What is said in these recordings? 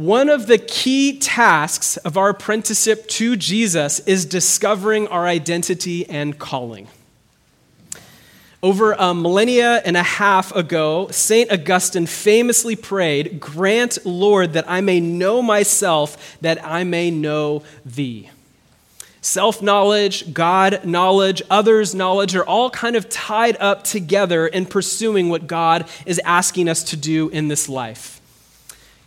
One of the key tasks of our apprenticeship to Jesus is discovering our identity and calling. Over a millennia and a half ago, St. Augustine famously prayed, Grant, Lord, that I may know myself, that I may know thee. Self knowledge, God knowledge, others' knowledge are all kind of tied up together in pursuing what God is asking us to do in this life.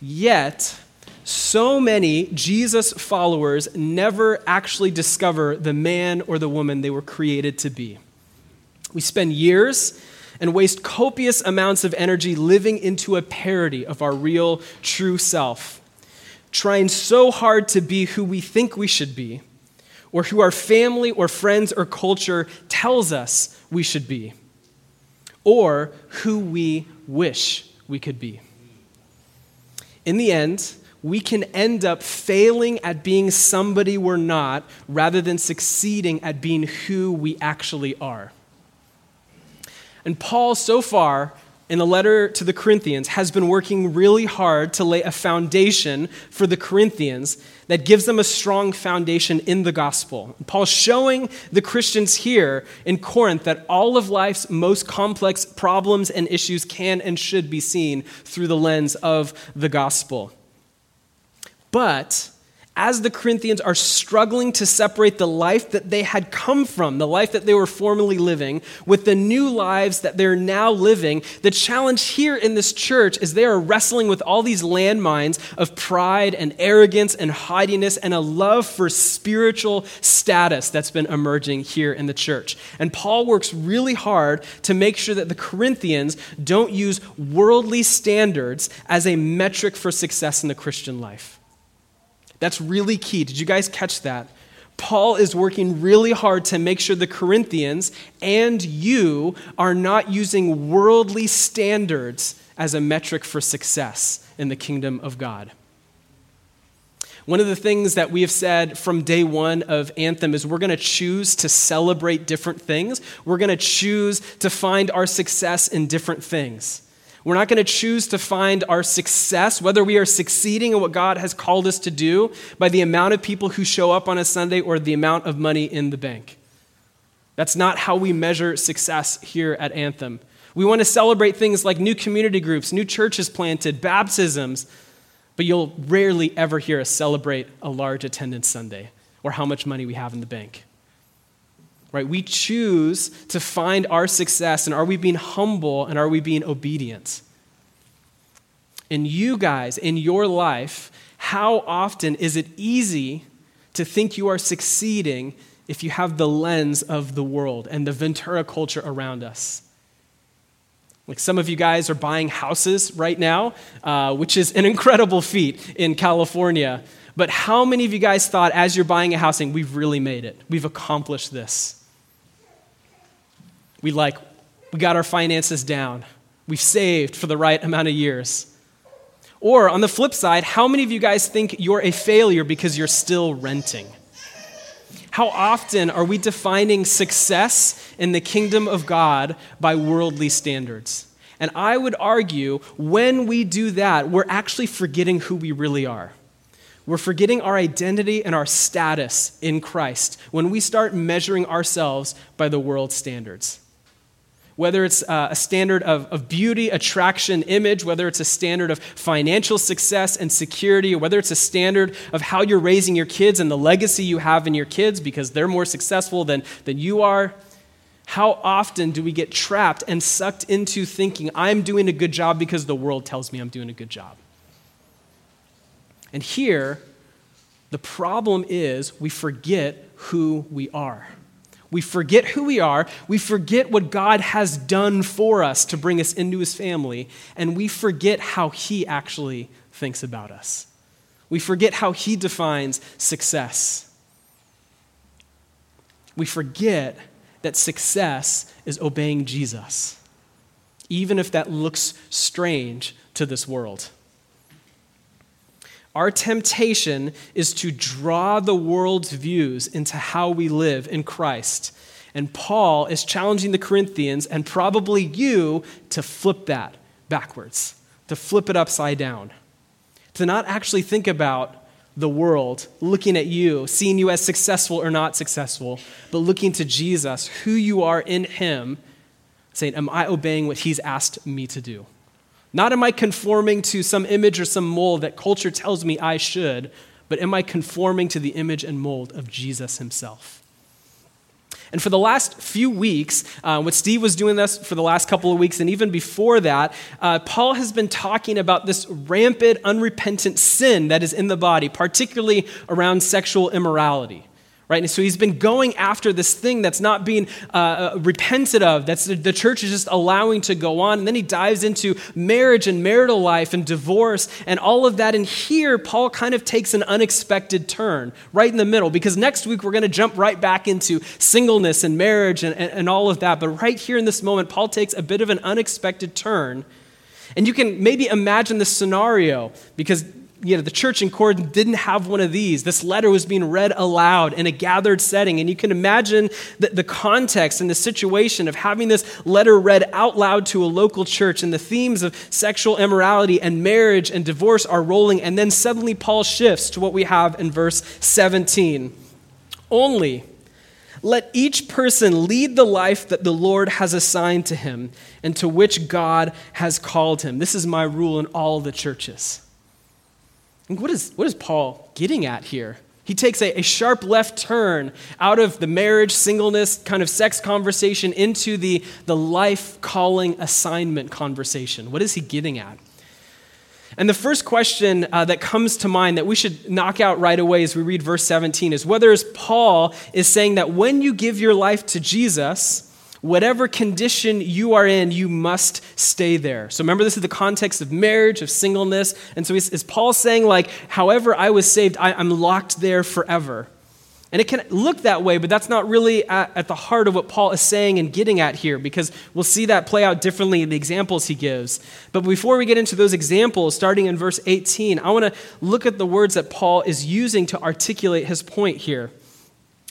Yet, so many Jesus followers never actually discover the man or the woman they were created to be. We spend years and waste copious amounts of energy living into a parody of our real, true self, trying so hard to be who we think we should be, or who our family or friends or culture tells us we should be, or who we wish we could be. In the end, we can end up failing at being somebody we're not rather than succeeding at being who we actually are. And Paul, so far, in the letter to the Corinthians, has been working really hard to lay a foundation for the Corinthians that gives them a strong foundation in the gospel. Paul's showing the Christians here in Corinth that all of life's most complex problems and issues can and should be seen through the lens of the gospel. But as the Corinthians are struggling to separate the life that they had come from, the life that they were formerly living, with the new lives that they're now living, the challenge here in this church is they are wrestling with all these landmines of pride and arrogance and haughtiness and a love for spiritual status that's been emerging here in the church. And Paul works really hard to make sure that the Corinthians don't use worldly standards as a metric for success in the Christian life. That's really key. Did you guys catch that? Paul is working really hard to make sure the Corinthians and you are not using worldly standards as a metric for success in the kingdom of God. One of the things that we have said from day one of Anthem is we're going to choose to celebrate different things. We're going to choose to find our success in different things. We're not going to choose to find our success, whether we are succeeding in what God has called us to do, by the amount of people who show up on a Sunday or the amount of money in the bank. That's not how we measure success here at Anthem. We want to celebrate things like new community groups, new churches planted, baptisms, but you'll rarely ever hear us celebrate a large attendance Sunday or how much money we have in the bank right? We choose to find our success, and are we being humble and are we being obedient? And you guys, in your life, how often is it easy to think you are succeeding if you have the lens of the world and the Ventura culture around us? Like some of you guys are buying houses right now, uh, which is an incredible feat in California. But how many of you guys thought as you're buying a housing, we've really made it? We've accomplished this. We like, we got our finances down. We've saved for the right amount of years. Or on the flip side, how many of you guys think you're a failure because you're still renting? How often are we defining success in the kingdom of God by worldly standards? And I would argue when we do that, we're actually forgetting who we really are. We're forgetting our identity and our status in Christ when we start measuring ourselves by the world's standards whether it's uh, a standard of, of beauty, attraction, image, whether it's a standard of financial success and security, or whether it's a standard of how you're raising your kids and the legacy you have in your kids because they're more successful than, than you are. How often do we get trapped and sucked into thinking, I'm doing a good job because the world tells me I'm doing a good job? And here, the problem is we forget who we are. We forget who we are. We forget what God has done for us to bring us into his family. And we forget how he actually thinks about us. We forget how he defines success. We forget that success is obeying Jesus, even if that looks strange to this world. Our temptation is to draw the world's views into how we live in Christ. And Paul is challenging the Corinthians and probably you to flip that backwards, to flip it upside down, to not actually think about the world looking at you, seeing you as successful or not successful, but looking to Jesus, who you are in Him, saying, Am I obeying what He's asked me to do? Not am I conforming to some image or some mold that culture tells me I should, but am I conforming to the image and mold of Jesus Himself? And for the last few weeks, uh, what Steve was doing this for the last couple of weeks, and even before that, uh, Paul has been talking about this rampant, unrepentant sin that is in the body, particularly around sexual immorality right? And so he's been going after this thing that's not being uh, uh, repented of, that's the, the, church is just allowing to go on. And then he dives into marriage and marital life and divorce and all of that. And here, Paul kind of takes an unexpected turn right in the middle, because next week we're going to jump right back into singleness and marriage and, and, and all of that. But right here in this moment, Paul takes a bit of an unexpected turn. And you can maybe imagine the scenario because you know, the church in Corinth didn't have one of these. This letter was being read aloud in a gathered setting. And you can imagine the, the context and the situation of having this letter read out loud to a local church, and the themes of sexual immorality and marriage and divorce are rolling. And then suddenly Paul shifts to what we have in verse 17. Only let each person lead the life that the Lord has assigned to him and to which God has called him. This is my rule in all the churches. What is, what is Paul getting at here? He takes a, a, sharp left turn out of the marriage, singleness, kind of sex conversation into the, the life calling assignment conversation. What is he getting at? And the first question uh, that comes to mind that we should knock out right away as we read verse 17 is whether Paul is saying that when you give your life to Jesus, whatever condition you are in, you must stay there. So remember, this is the context of marriage, of singleness. And so is, is Paul saying, like, however I was saved, I, I'm locked there forever? And it can look that way, but that's not really at, at, the heart of what Paul is saying and getting at here, because we'll see that play out differently in the examples he gives. But before we get into those examples, starting in verse 18, I want to look at the words that Paul is using to articulate his point here.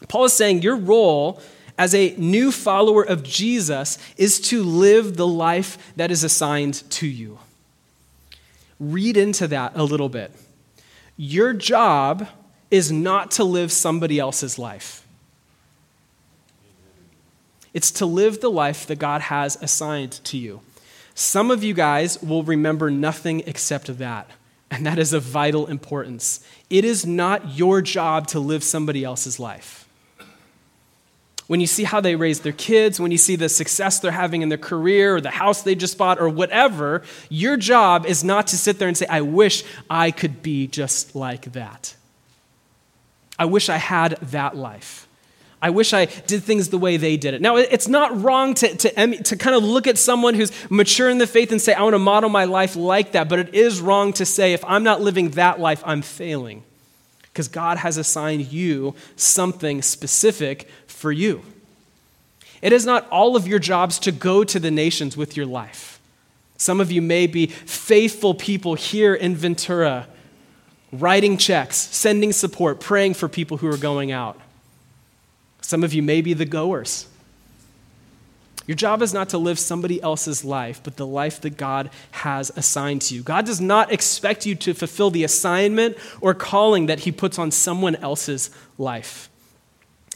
Paul is saying, Your role as a new follower of Jesus is to live the life that is assigned to you. Read into that a little bit. Your job is not to live somebody else's life. It's to live the life that God has assigned to you. Some of you guys will remember nothing except that, and that is of vital importance. It is not your job to live somebody else's life when you see how they raise their kids, when you see the success they're having in their career or the house they just bought or whatever, your job is not to sit there and say, I wish I could be just like that. I wish I had that life. I wish I did things the way they did it. Now, it's not wrong to, to, to kind of look at someone who's mature in the faith and say, I want to model my life like that, but it is wrong to say, if I'm not living that life, I'm failing because God has assigned you something specific for you. It is not all of your jobs to go to the nations with your life. Some of you may be faithful people here in Ventura, writing checks, sending support, praying for people who are going out. Some of you may be the goers your job is not to live somebody else's life, but the life that God has assigned to you. God does not expect you to fulfill the assignment or calling that He puts on someone else's life.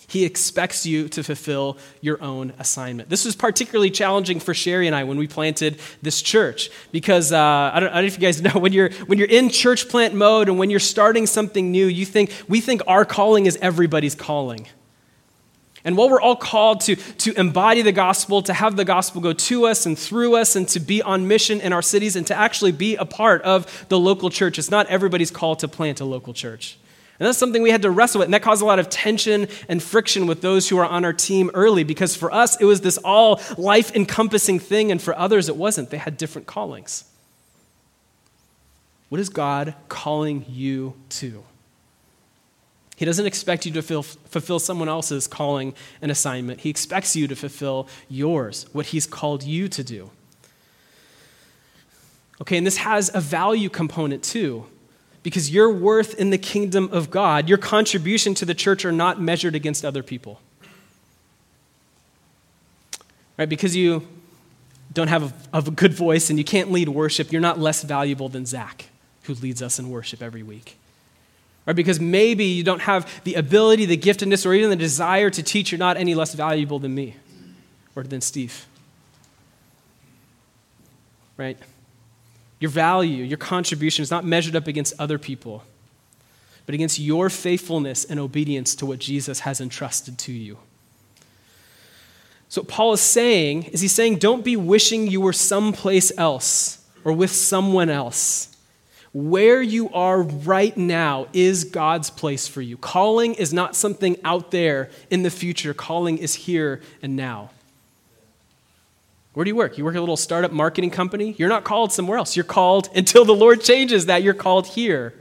He expects you to fulfill your own assignment. This was particularly challenging for Sherry and I when we planted this church because uh, I, don't, I, don't, know if you guys know when you're when you're in church plant mode and when you're starting something new, you think we think our calling is everybody's calling. And while we're all called to, to embody the gospel, to have the gospel go to us and through us, and to be on mission in our cities, and to actually be a part of the local church, it's not everybody's call to plant a local church. And that's something we had to wrestle with. And that caused a lot of tension and friction with those who are on our team early because for us, it was this all life encompassing thing. And for others, it wasn't. They had different callings. What is God calling you to? He doesn't expect you to fulfill someone else's calling and assignment. He expects you to fulfill yours, what He's called you to do. Okay, and this has a value component too, because your worth in the kingdom of God, your contribution to the church are not measured against other people. Right? Because you don't have a, a good voice and you can't lead worship, you're not less valuable than Zach who leads us in worship every week. Right? Because maybe you don't have the ability, the giftedness, or even the desire to teach, you're not any less valuable than me or than Steve. Right? Your value, your contribution is not measured up against other people, but against your faithfulness and obedience to what Jesus has entrusted to you. So, what Paul is saying is he's saying, don't be wishing you were someplace else or with someone else. Where you are right now is God's place for you. Calling is not something out there in the future, calling is here and now. Where do you work? You work at a little startup marketing company? You're not called somewhere else. You're called until the Lord changes that. You're called here.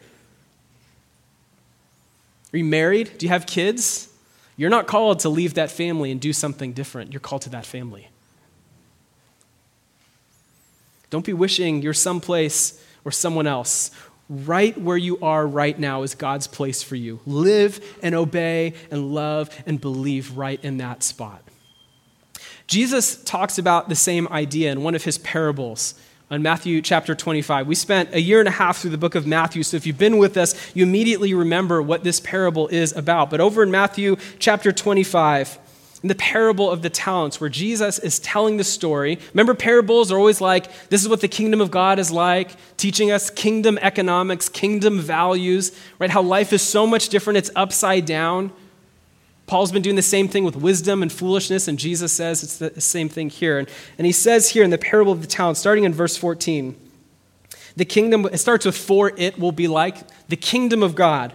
Are you married? Do you have kids? You're not called to leave that family and do something different. You're called to that family. Don't be wishing you're someplace or someone else. Right where you are right now is God's place for you. Live and obey and love and believe right in that spot. Jesus talks about the same idea in one of his parables on Matthew chapter 25. We spent a year and a half through the book of Matthew, so if you've been with us, you immediately remember what this parable is about. But over in Matthew chapter 25, in the parable of the talents, where Jesus is telling the story, remember, parables are always like, this is what the kingdom of God is like, teaching us kingdom economics, kingdom values, right? How life is so much different, it's upside down. Paul's been doing the same thing with wisdom and foolishness, and Jesus says it's the same thing here. And, and he says here in the parable of the talents, starting in verse 14, the kingdom, it starts with, for it will be like the kingdom of God.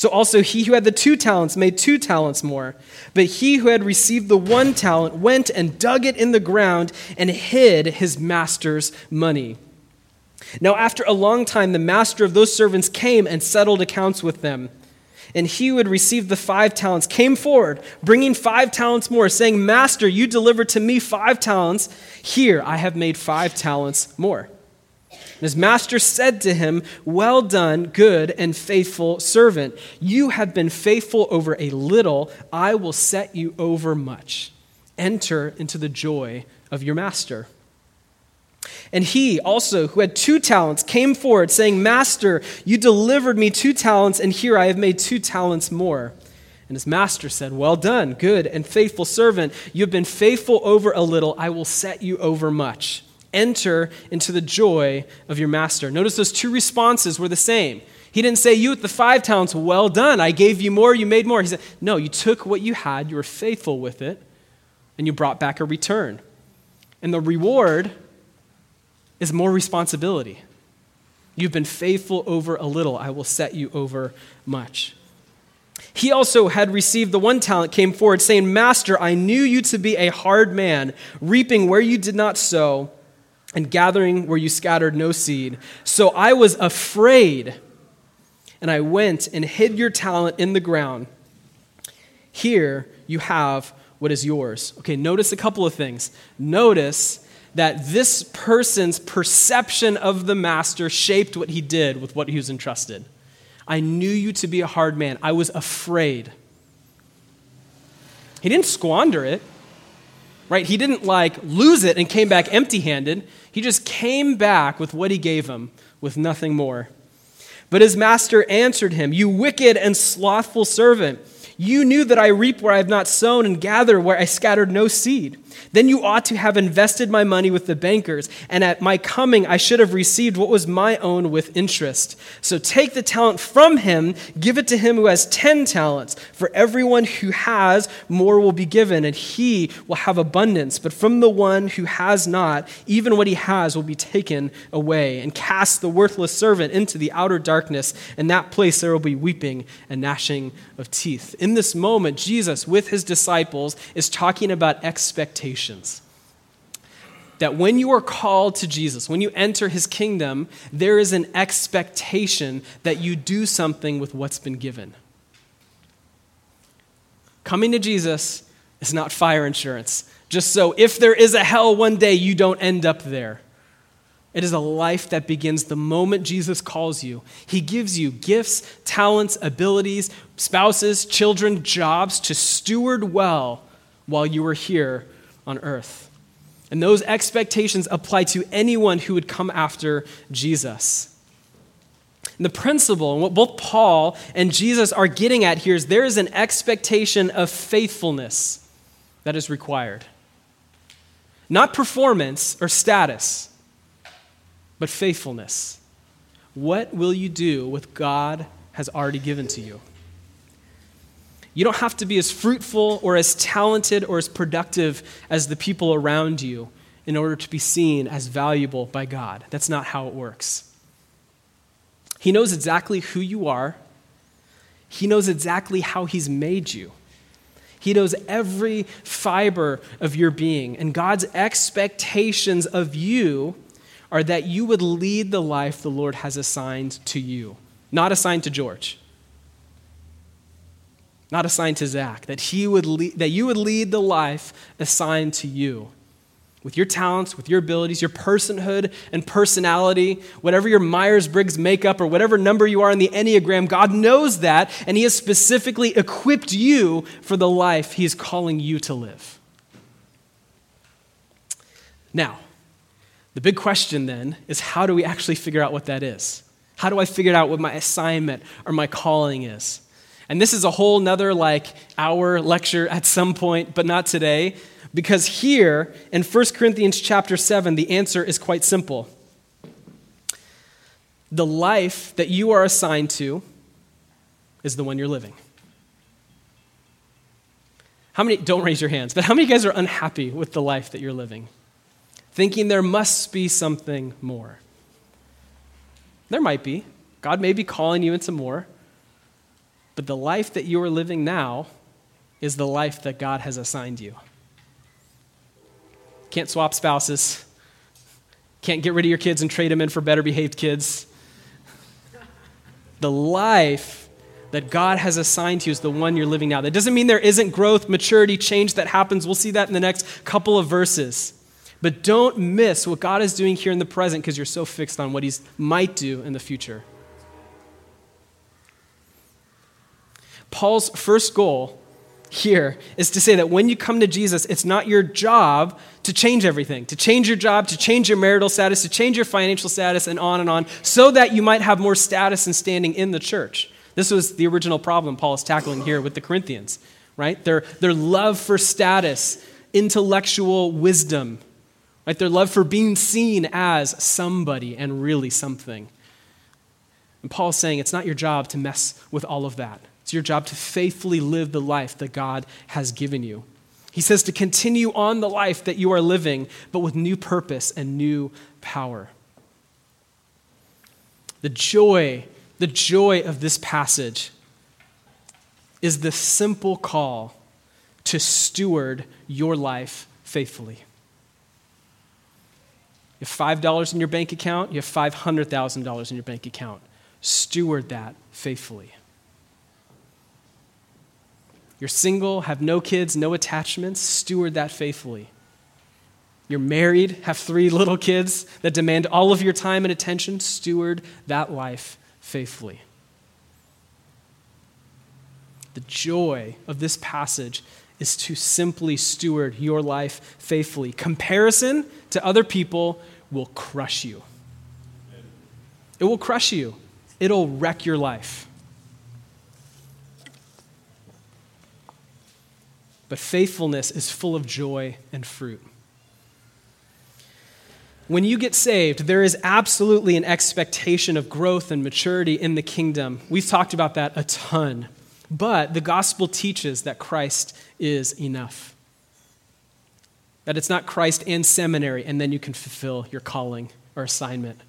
So also he who had the two talents made two talents more. But he who had received the one talent went and dug it in the ground and hid his master's money. Now, after a long time, the master of those servants came and settled accounts with them. And he who had received the five talents came forward, bringing five talents more, saying, Master, you delivered to me five talents. Here I have made five talents more. And his master said to him, Well done, good and faithful servant. You have been faithful over a little, I will set you over much. Enter into the joy of your master. And he also, who had two talents, came forward, saying, Master, you delivered me two talents, and here I have made two talents more. And his master said, Well done, good and faithful servant. You have been faithful over a little, I will set you over much. Enter into the joy of your master. Notice those two responses were the same. He didn't say, You with the five talents, well done, I gave you more, you made more. He said, No, you took what you had, you were faithful with it, and you brought back a return. And the reward is more responsibility. You've been faithful over a little, I will set you over much. He also had received the one talent, came forward, saying, Master, I knew you to be a hard man, reaping where you did not sow, and gathering where you scattered no seed. So I was afraid, and I went and hid your talent in the ground. Here you have what is yours. Okay, notice a couple of things. Notice that this person's perception of the master shaped what he did with what he was entrusted. I knew you to be a hard man. I was afraid. He didn't squander it, right? He didn't like lose it and came back empty handed. He just came back with what he gave him, with nothing more. But his master answered him, You wicked and slothful servant. You knew that I reap where I have not sown and gather where I scattered no seed. Then you ought to have invested my money with the bankers, and at my coming I should have received what was my own with interest. So take the talent from him, give it to him who has ten talents. For everyone who has, more will be given, and he will have abundance. But from the one who has not, even what he has will be taken away. And cast the worthless servant into the outer darkness. In that place there will be weeping and gnashing of teeth. In this moment, Jesus, with his disciples, is talking about expectation expectations. That when you are called to Jesus, when you enter his kingdom, there is an expectation that you do something with what's been given. Coming to Jesus is not fire insurance. Just so if there is a hell one day, you don't end up there. It is a life that begins the moment Jesus calls you. He gives you gifts, talents, abilities, spouses, children, jobs to steward well while you are here on earth. And those expectations apply to anyone who would come after Jesus. And the principle, and what both Paul and Jesus are getting at here, is there is an expectation of faithfulness that is required. Not performance or status, but faithfulness. What will you do with God has already given to you? You don't have to be as fruitful or as talented or as productive as the people around you in order to be seen as valuable by God. That's not how it works. He knows exactly who you are, He knows exactly how He's made you. He knows every fiber of your being. And God's expectations of you are that you would lead the life the Lord has assigned to you, not assigned to George not assigned to Zach, that, he would lead, that you would lead the life assigned to you with your talents, with your abilities, your personhood and personality, whatever your Myers Briggs makeup or whatever number you are in the Enneagram, God knows that, and He has specifically equipped you for the life He is calling you to live. Now, the big question then is how do we actually figure out what that is? How do I figure out what my assignment or my calling is? And this is a whole nother like hour lecture at some point, but not today, because here in 1 Corinthians chapter 7, the answer is quite simple. The life that you are assigned to is the one you're living. How many, don't raise your hands, but how many guys are unhappy with the life that you're living? Thinking there must be something more. There might be. God may be calling you into more. But the life that you are living now is the life that God has assigned you. Can't swap spouses. Can't get rid of your kids and trade them in for better behaved kids. The life that God has assigned to you is the one you're living now. That doesn't mean there isn't growth, maturity, change that happens. We'll see that in the next couple of verses. But don't miss what God is doing here in the present because you're so fixed on what He might do in the future. Paul's first goal here is to say that when you come to Jesus, it's not your job to change everything, to change your job, to change your marital status, to change your financial status, and on and on, so that you might have more status and standing in the church. This was the original problem Paul is tackling here with the Corinthians, right? Their, their love for status, intellectual wisdom, right? Their love for being seen as somebody and really something. And Paul's saying it's not your job to mess with all of that. It's your job to faithfully live the life that God has given you. He says to continue on the life that you are living, but with new purpose and new power. The joy, the joy of this passage is the simple call to steward your life faithfully. You have $5 in your bank account, you have $500,000 in your bank account. Steward that faithfully. You're single, have no kids, no attachments, steward that faithfully. You're married, have three little kids that demand all of your time and attention, steward that life faithfully. The joy of this passage is to simply steward your life faithfully. Comparison to other people will crush you. It will crush you, it'll wreck your life. But faithfulness is full of joy and fruit. When you get saved, there is absolutely an expectation of growth and maturity in the kingdom. We've talked about that a ton. But the gospel teaches that Christ is enough. That it's not Christ and seminary, and then you can fulfill your calling or assignment.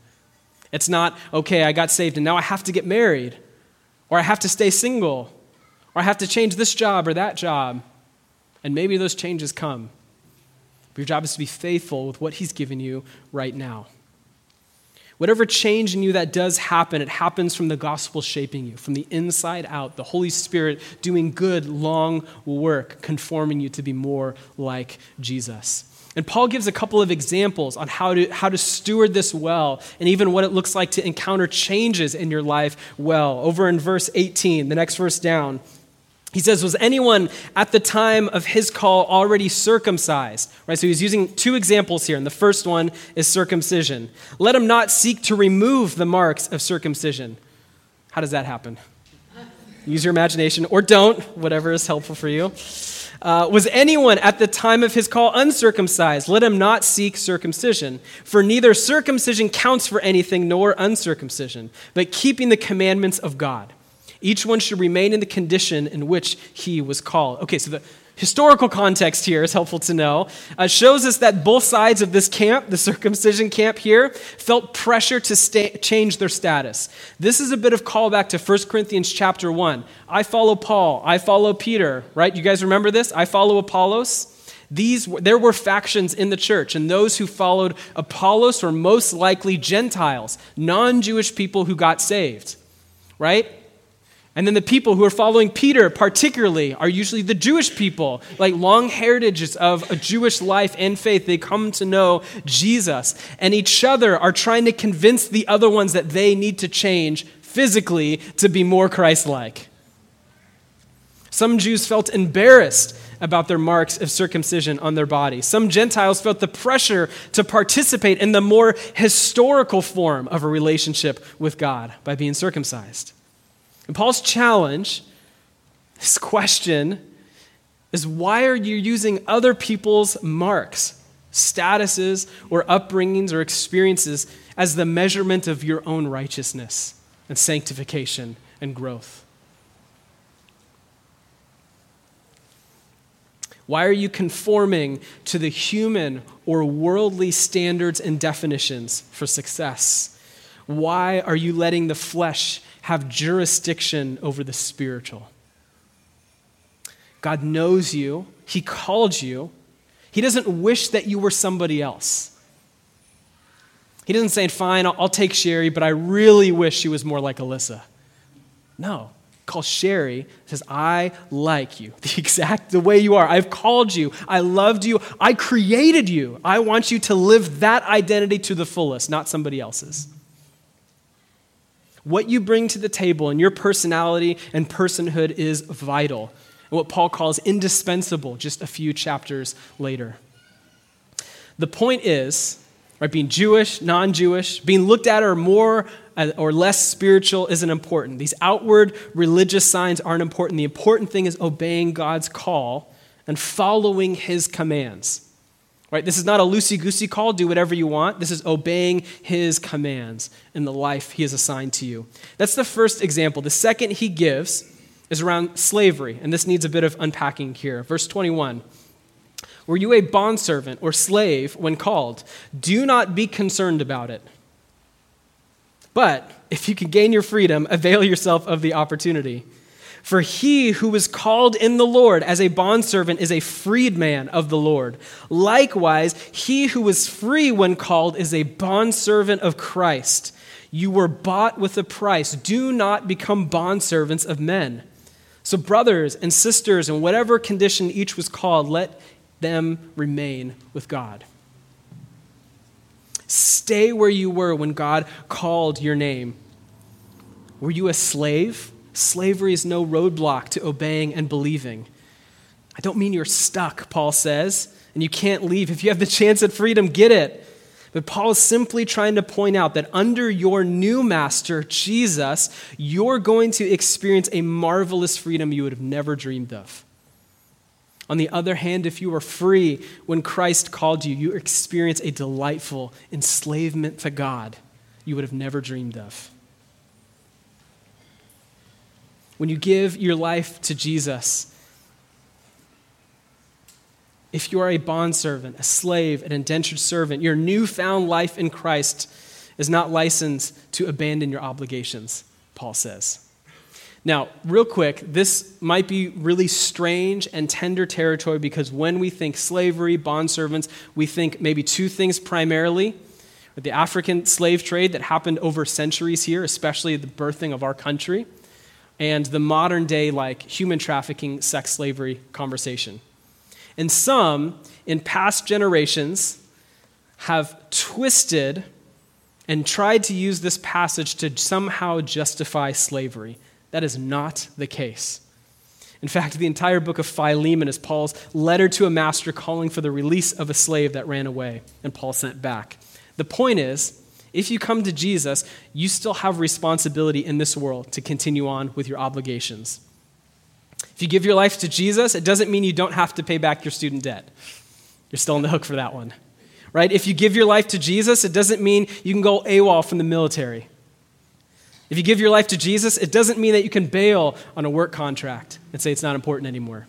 It's not, okay, I got saved and now I have to get married, or I have to stay single, or I have to change this job or that job. And maybe those changes come. But your job is to be faithful with what He's given you right now. Whatever change in you that does happen, it happens from the gospel shaping you, from the inside out, the Holy Spirit doing good, long work, conforming you to be more like Jesus. And Paul gives a couple of examples on how to, how to steward this well and even what it looks like to encounter changes in your life well. Over in verse 18, the next verse down, he says, Was anyone at the time of his call already circumcised? Right? So he's using two examples here, and the first one is circumcision. Let him not seek to remove the marks of circumcision. How does that happen? Use your imagination, or don't, whatever is helpful for you. Uh, was anyone at the time of his call uncircumcised? Let him not seek circumcision. For neither circumcision counts for anything nor uncircumcision, but keeping the commandments of God. Each one should remain in the condition in which he was called. Okay, so the historical context here is helpful to know. Uh, shows us that both sides of this camp, the circumcision camp here, felt pressure to stay, change their status. This is a bit of callback to 1 Corinthians chapter 1. I follow Paul, I follow Peter, right? You guys remember this? I follow Apollos. These, there were factions in the church, and those who followed Apollos were most likely Gentiles, non Jewish people who got saved, right? And then the people who are following Peter, particularly, are usually the Jewish people, like long heritages of a Jewish life and faith. They come to know Jesus, and each other are trying to convince the other ones that they need to change physically to be more Christ like. Some Jews felt embarrassed about their marks of circumcision on their body. Some Gentiles felt the pressure to participate in the more historical form of a relationship with God by being circumcised. And Paul's challenge, his question, is why are you using other people's marks, statuses, or upbringings or experiences as the measurement of your own righteousness and sanctification and growth? Why are you conforming to the human or worldly standards and definitions for success? Why are you letting the flesh have jurisdiction over the spiritual. God knows you, He called you. He doesn't wish that you were somebody else. He doesn't say, Fine, I'll, I'll take Sherry, but I really wish she was more like Alyssa. No. Call Sherry says, I like you the exact the way you are. I've called you. I loved you. I created you. I want you to live that identity to the fullest, not somebody else's. What you bring to the table and your personality and personhood is vital. And what Paul calls indispensable just a few chapters later. The point is, right, being Jewish, non Jewish, being looked at or more uh, or less spiritual isn't important. These outward religious signs aren't important. The important thing is obeying God's call and following his commands. Right? This is not a loosey goosey call, do whatever you want. This is obeying his commands in the life he has assigned to you. That's the first example. The second he gives is around slavery, and this needs a bit of unpacking here. Verse 21 Were you a bondservant or slave when called? Do not be concerned about it. But if you can gain your freedom, avail yourself of the opportunity. For he who was called in the Lord as a bondservant is a freedman of the Lord. Likewise, he who was free when called is a bondservant of Christ. You were bought with a price. Do not become bondservants of men. So, brothers and sisters, in whatever condition each was called, let them remain with God. Stay where you were when God called your name. Were you a slave? Slavery is no roadblock to obeying and believing. I don't mean you're stuck, Paul says, and you can't leave. If you have the chance at freedom, get it. But Paul is simply trying to point out that under your new master, Jesus, you're going to experience a marvelous freedom you would have never dreamed of. On the other hand, if you were free when Christ called you, you experience a delightful enslavement to God you would have never dreamed of. When you give your life to Jesus, if you are a bondservant, a slave, an indentured servant, your newfound life in Christ is not licensed to abandon your obligations, Paul says. Now, real quick, this might be really strange and tender territory because when we think slavery, bondservants, we think maybe two things primarily the African slave trade that happened over centuries here, especially the birthing of our country, and the modern day, like human trafficking, sex slavery conversation. And some, in past generations, have twisted and tried to use this passage to somehow justify slavery. That is not the case. In fact, the entire book of Philemon is Paul's letter to a master calling for the release of a slave that ran away and Paul sent back. The point is, if you come to Jesus, you still have responsibility in this world to continue on with your obligations. If you give your life to Jesus, it doesn't mean you don't have to pay back your student debt. You're still on the hook for that one. Right? If you give your life to Jesus, it doesn't mean you can go AWOL from the military. If you give your life to Jesus, it doesn't mean that you can bail on a work contract and say it's not important anymore.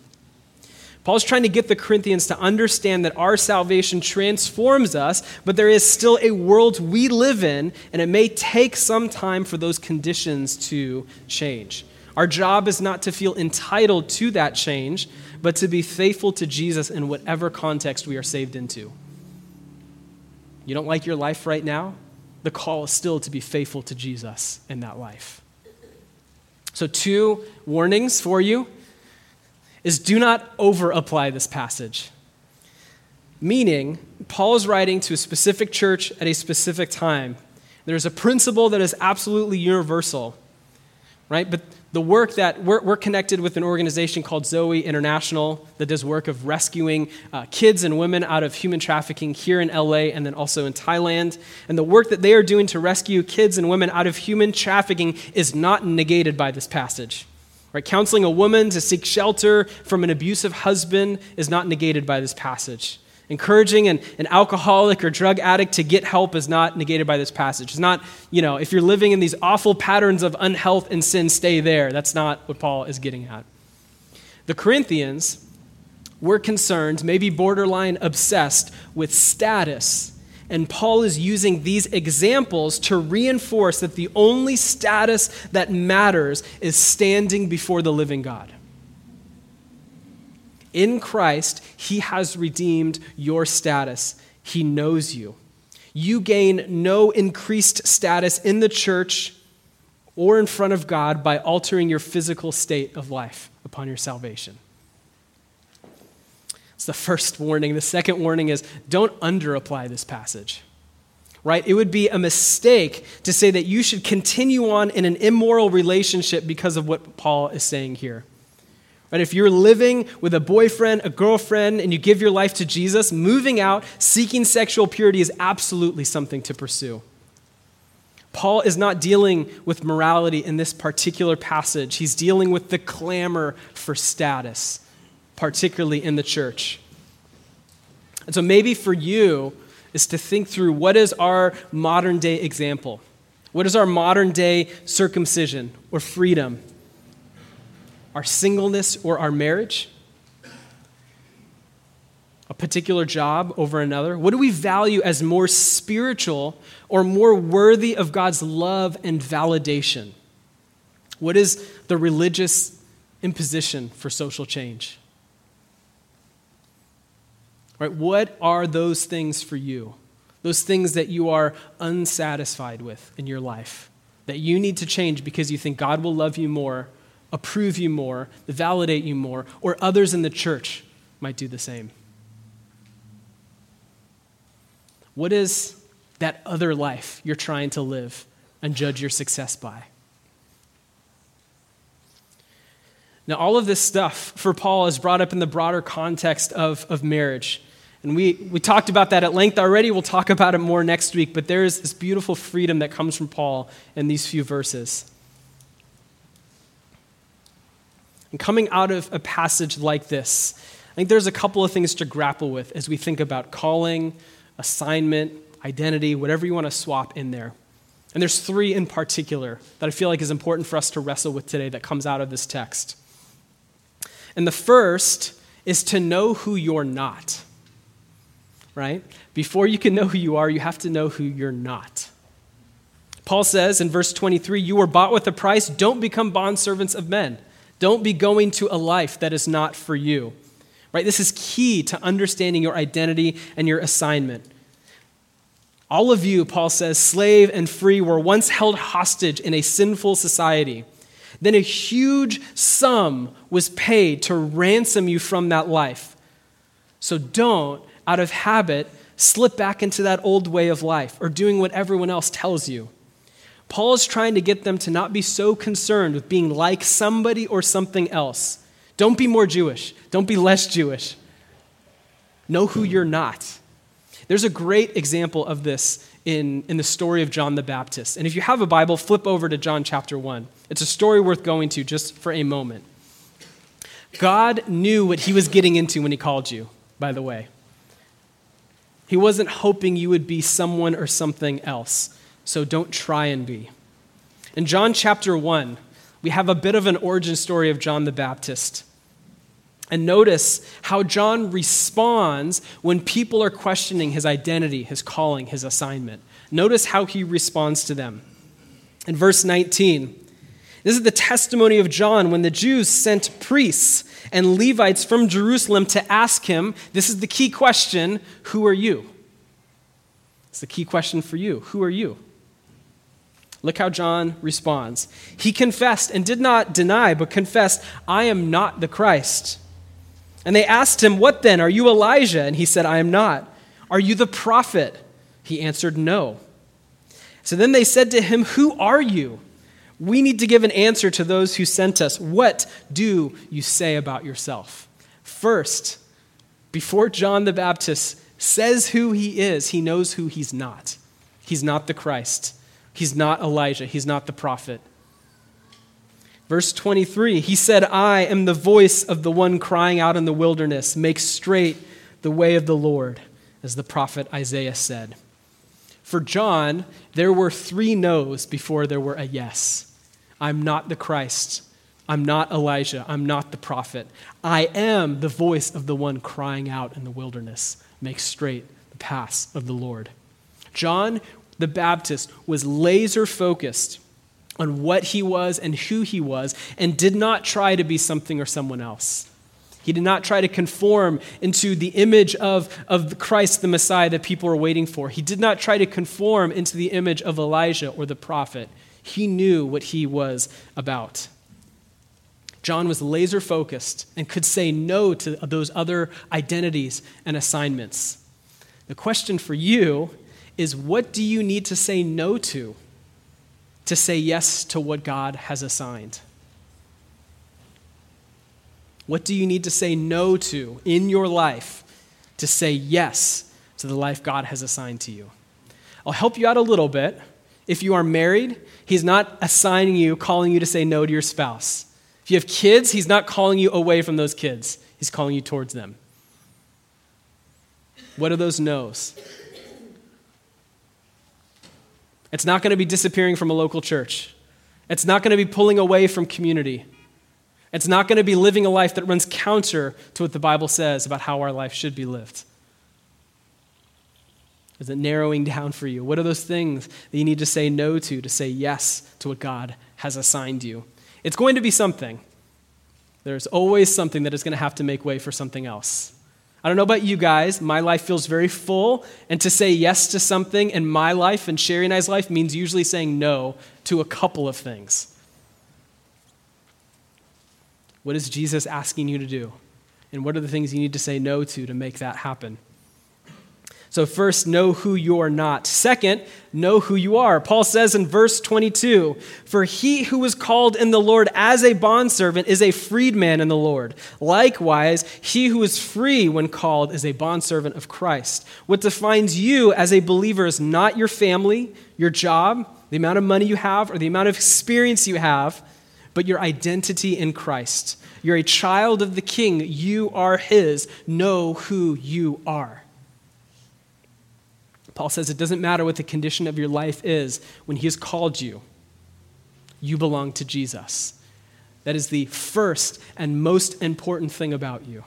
Paul's trying to get the Corinthians to understand that our salvation transforms us, but there is still a world we live in, and it may take some time for those conditions to change. Our job is not to feel entitled to that change, but to be faithful to Jesus in whatever context we are saved into. You don't like your life right now? the call is still to be faithful to Jesus in that life. So, two warnings for you is do not over apply this passage. Meaning, Paul is writing to a specific church at a specific time. There's a principle that is absolutely universal, right? But the work that we're, we're, connected with an organization called Zoe International that does work of rescuing uh, kids and women out of human trafficking here in LA and then also in Thailand. And the work that they are doing to rescue kids and women out of human trafficking is not negated by this passage. Right? Counseling a woman to seek shelter from an abusive husband is not negated by this passage. Encouraging an, an alcoholic or drug addict to get help is not negated by this passage. It's not, you know, if you're living in these awful patterns of unhealth and sin, stay there. That's not what Paul is getting at. The Corinthians were concerned, maybe borderline obsessed, with status. And Paul is using these examples to reinforce that the only status that matters is standing before the living God. In Christ, He has redeemed your status. He knows you. You gain no increased status in the church or in front of God by altering your physical state of life upon your salvation. It's the first warning. The second warning is don't underapply this passage. Right? It would be a mistake to say that you should continue on in an immoral relationship because of what Paul is saying here. Right? If you're living with a boyfriend, a girlfriend, and you give your life to Jesus, moving out, seeking sexual purity is absolutely something to pursue. Paul is not dealing with morality in this particular passage. He's dealing with the clamor for status, particularly in the church. And so maybe for you is to think through what is our modern day example? What is our modern day circumcision or freedom? our singleness or our marriage? A particular job over another? What do we value as more spiritual or more worthy of God's love and validation? What is the religious imposition for social change? Right? What are those things for you? Those things that you are unsatisfied with in your life, that you need to change because you think God will love you more approve you more, validate you more, or others in the church might do the same. What is that other life you're trying to live and judge your success by? Now, all of this stuff for Paul is brought up in the broader context of, of marriage. And we, we talked about that at length already. We'll talk about it more next week. But there is this beautiful freedom that comes from Paul in these few verses. And coming out of a passage like this, I think there's a couple of things to grapple with as we think about calling, assignment, identity, whatever you want to swap in there. And there's three in particular that I feel like is important for us to wrestle with today that comes out of this text. And the first is to know who you're not. Right? Before you can know who you are, you have to know who you're not. Paul says in verse 23, You were bought with a price, don't become bondservants of men. Don't be going to a life that is not for you. Right? This is key to understanding your identity and your assignment. All of you, Paul says, slave and free, were once held hostage in a sinful society. Then a huge sum was paid to ransom you from that life. So don't, out of habit, slip back into that old way of life or doing what everyone else tells you. Paul is trying to get them to not be so concerned with being like somebody or something else. Don't be more Jewish. Don't be less Jewish. Know who you're not. There's a great example of this in, in the story of John the Baptist. And if you have a Bible, flip over to John chapter 1. It's a story worth going to just for a moment. God knew what he was getting into when he called you, by the way. He wasn't hoping you would be someone or something else, so don't try and be. In John chapter 1, we have a bit of an origin story of John the Baptist. And notice how John responds when people are questioning his identity, his calling, his assignment. Notice how he responds to them. In verse 19, this is the testimony of John when the Jews sent priests and Levites from Jerusalem to ask him this is the key question who are you? It's the key question for you. Who are you? Look how John responds. He confessed and did not deny, but confessed, I am not the Christ. And they asked him, What then? Are you Elijah? And he said, I am not. Are you the prophet? He answered, No. So then they said to him, Who are you? We need to give an answer to those who sent us. What do you say about yourself? First, before John the Baptist says who he is, he knows who he's not. He's not the Christ. He's not Elijah. He's not the prophet. Verse 23, he said, I am the voice of the one crying out in the wilderness, make straight the way of the Lord, as the prophet Isaiah said. For John, there were three no's before there were a yes. I'm not the Christ. I'm not Elijah. I'm not the prophet. I am the voice of the one crying out in the wilderness, make straight the paths of the Lord. John the Baptist was laser focused on what he was and who he was, and did not try to be something or someone else. He did not try to conform into the image of, of Christ, the Messiah, that people were waiting for. He did not try to conform into the image of Elijah or the prophet. He knew what he was about. John was laser focused and could say no to those other identities and assignments. The question for you is what do you need to say no to to say yes to what God has assigned? What do you need to say no to in your life to say yes to the life God has assigned to you? I'll help you out a little bit. If you are married, He's not assigning you, calling you to say no to your spouse. If you have kids, He's not calling you away from those kids, He's calling you towards them. What are those no's? It's not going to be disappearing from a local church. It's not going to be pulling away from community. It's not going to be living a life that runs counter to what the Bible says about how our life should be lived. Is it narrowing down for you? What are those things that you need to say no to, to say yes to what God has assigned you? It's going to be something. There's always something that is going to have to make way for something else. I don't know about you guys, my life feels very full, and to say yes to something in my life and Sherry and I's life means usually saying no to a couple of things. What is Jesus asking you to do? And what are the things you need to say no to to make that happen? So, first, know who you are not. Second, know who you are. Paul says in verse 22 For he who was called in the Lord as a bondservant is a freedman in the Lord. Likewise, he who is free when called is a bondservant of Christ. What defines you as a believer is not your family, your job, the amount of money you have, or the amount of experience you have, but your identity in Christ. You're a child of the King, you are his. Know who you are. Paul says it doesn't matter what the condition of your life is when he has called you, you belong to Jesus. That is the first and most important thing about you.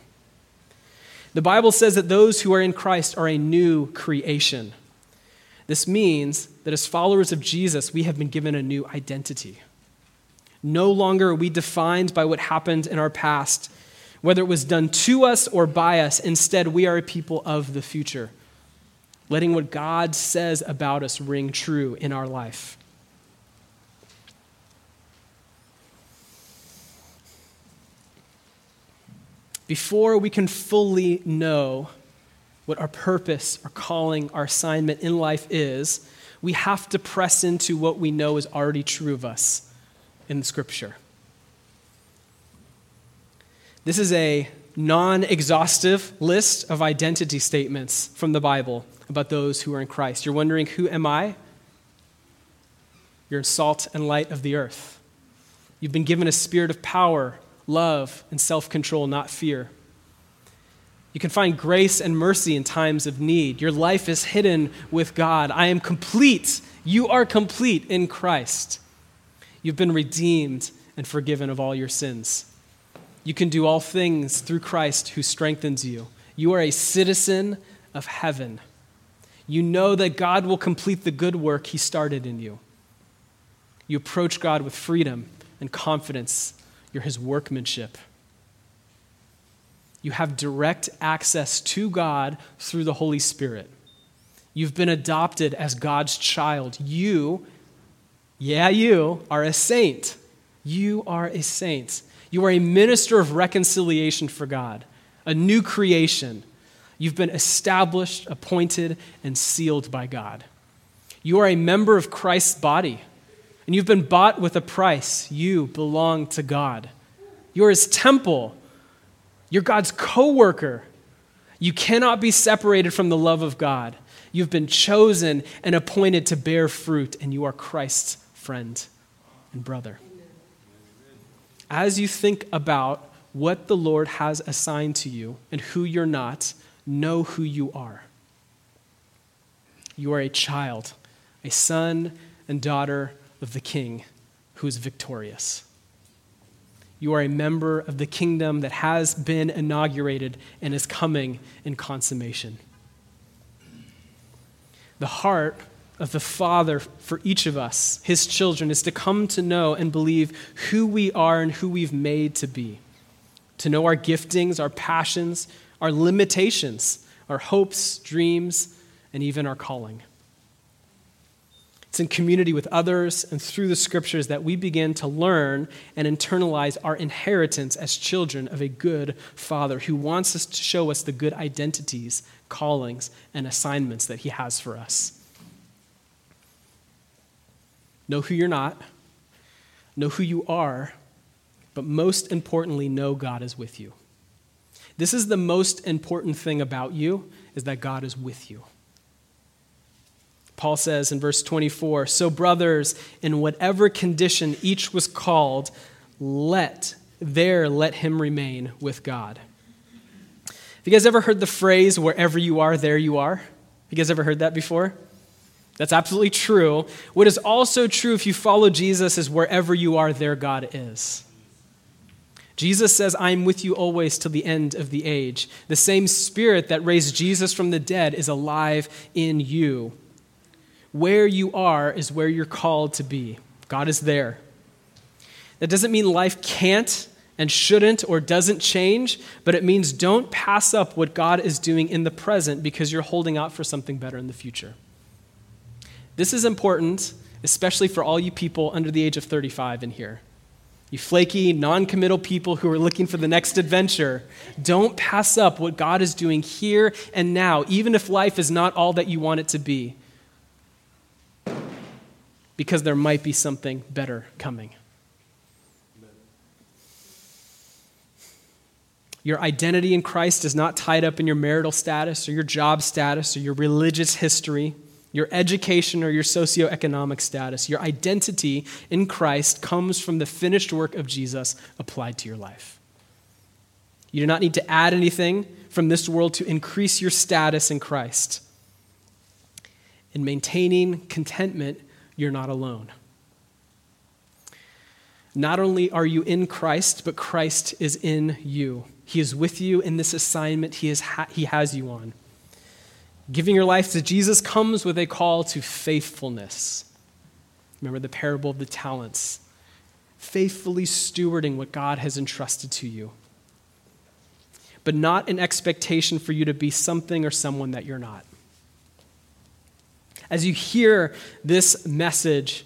The Bible says that those who are in Christ are a new creation. This means that as followers of Jesus, we have been given a new identity. No longer are we defined by what happened in our past, whether it was done to us or by us. Instead, we are a people of the future letting what God says about us ring true in our life. Before we can fully know what our purpose, our calling, our assignment in life is, we have to press into what we know is already true of us in Scripture. This is a non exhaustive list of identity statements from the Bible about those who are in Christ. You're wondering, who am I? You're salt and light of the earth. You've been given a spirit of power, love, and self control, not fear. You can find grace and mercy in times of need. Your life is hidden with God. I am complete. You are complete in Christ. You've been redeemed and forgiven of all your sins. You can do all things through Christ who strengthens you. You are a citizen of heaven. You know that God will complete the good work he started in you. You approach God with freedom and confidence. You're his workmanship. You have direct access to God through the Holy Spirit. You've been adopted as God's child. You, yeah, you are a saint. You are a saint. You are a minister of reconciliation for God, a new creation. You've been established, appointed, and sealed by God. You are a member of Christ's body, and you've been bought with a price. You belong to God. You are his temple you're God's co worker. You cannot be separated from the love of God. You've been chosen and appointed to bear fruit, and you are Christ's friend and brother. As you think about what the Lord has assigned to you and who you're not, know who you are. You are a child, a son and daughter of the King who is victorious. You are a member of the kingdom that has been inaugurated and is coming in consummation. The heart of the Father for each of us, his children, is to come to know and believe who we are and who we've made to be. To know our giftings, our passions, our limitations, our hopes, dreams, and even our calling. It's in community with others and through the scriptures that we begin to learn and internalize our inheritance as children of a good Father who wants us to show us the good identities, callings, and assignments that He has for us. Know who you're not, know who you are, but most importantly, know God is with you. This is the most important thing about you is that God is with you. Paul says in verse 24 So, brothers, in whatever condition each was called, let, there, let him remain with God. Have you guys ever heard the phrase, wherever you are, there you are? You guys ever heard that before? That's absolutely true. What is also true if you follow Jesus is wherever you are, there God is. Jesus says, I am with you always till the end of the age. The same spirit that raised Jesus from the dead is alive in you. Where you are is where you're called to be. God is there. That doesn't mean life can't and shouldn't or doesn't change, but it means don't pass up what God is doing in the present because you're holding out for something better in the future. This is important, especially for all you people under the age of 35 in here. You flaky, non committal people who are looking for the next adventure, don't pass up what God is doing here and now, even if life is not all that you want it to be because there might be something better coming. Your identity in Christ is not tied up in your marital status or your job status or your religious history, your education or your socioeconomic status. Your identity in Christ comes from the finished work of Jesus applied to your life. You do not need to add anything from this world to increase your status in Christ. In maintaining contentment you're not alone. Not only are you in Christ, but Christ is in you. He is with you in this assignment he, is ha- he has you on. Giving your life to Jesus comes with a call to faithfulness. Remember the parable of the talents. Faithfully stewarding what God has entrusted to you, but not an expectation for you to be something or someone that you're not. As you hear this message,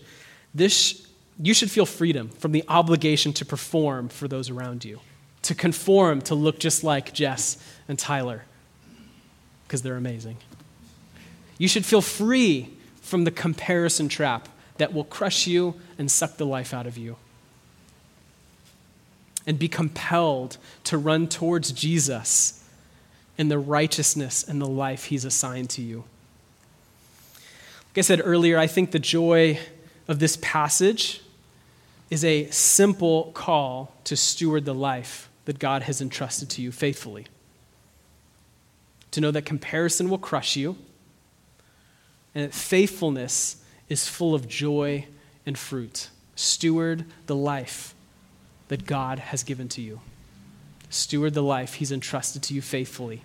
this, you should feel freedom from the obligation to perform for those around you, to conform to look just like Jess and Tyler, because they're amazing. You should feel free from the comparison trap that will crush you and suck the life out of you. And be compelled to run towards Jesus and the righteousness and the life he's assigned to you. Like I said earlier, I think the joy of this passage is a simple call to steward the life that God has entrusted to you faithfully. To know that comparison will crush you and that faithfulness is full of joy and fruit. Steward the life that God has given to you. Steward the life He's entrusted to you faithfully.